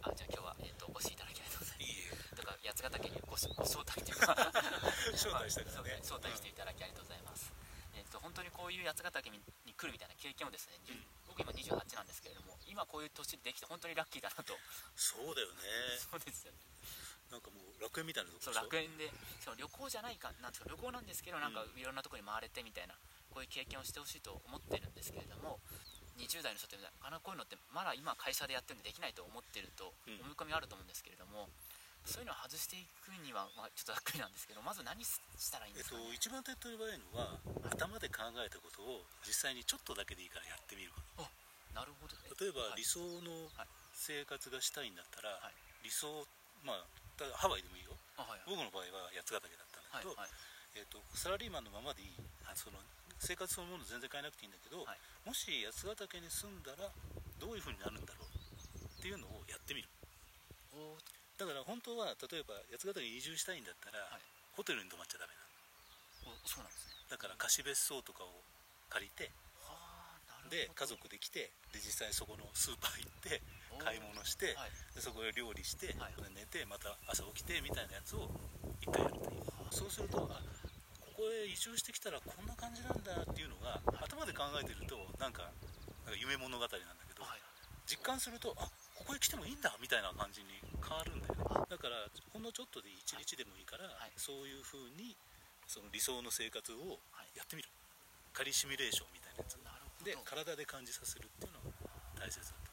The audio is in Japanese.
はい、あじゃあ今日は、えーと、お越しいただきありがとうございます。とか八ヶ岳にごご招待というか。招待したからね。招待していただきありがとうございます、えっ、と本当にこういう八ヶ岳に来るみたいな経験をですね、じゅ僕今28なんですけれども今こういう年でできて本当にラッキーだなと。そうだよね。そうですよね。なんかもう楽園みたいなそう楽園でその旅行じゃないかなんですか旅行なんですけどなんかうん。いろんなところに回れてみたいなこういう経験をしてほしいと思ってるんですけれども20代の人ってなかなかこういうのってまだ今会社でやってるんでできないと思ってるとうん。思い込みあると思うんですけれども、そういうのを外していくには、まあ、ちょっとざっくりなんですけどまず何したらいいんえっとですか、ね、一番手っ取り早いのは頭で考えたことを実際にちょっとだけでいいからやってみるこなるほど。ねと例えばはい。理想のはい。生活がしたいんだったら、はい。理想まあただハワイでもいいよ。あはいはい。僕の場合は八ヶ岳だったんだけど、はいはい。えっとサラリーマンのままでいい、はい。その生活そのもの全然変えなくていいんだけど、はい。もし八ヶ岳に住んだらどういう風になるんだろう？っていうのをやってみる。だから本当は例えば八ヶ岳に移住したいんだったら、はい。ホテルに泊まっちゃダメなの。おそうなんですね。だから貸別荘とかを借りてで家族で来てで実際そこのスーパー行って買い物して、はい。でそこで料理して、はいで寝てまた朝起きてみたいなやつを一回やるという。そうするとあここへ移住してきたらこんな感じなんだっていうのが、頭で考えてるとなんかなんか夢物語なんだけど、はい。実感するとあここへ来てもいいんだみたいな感じに変わるんだよね。だからほんのちょっとで1日でもいいから、はい。そういう風にその理想の生活をはい。やってみる。仮シミュレーションみたいなやつ。で体で感じさせるっていうのが大切だと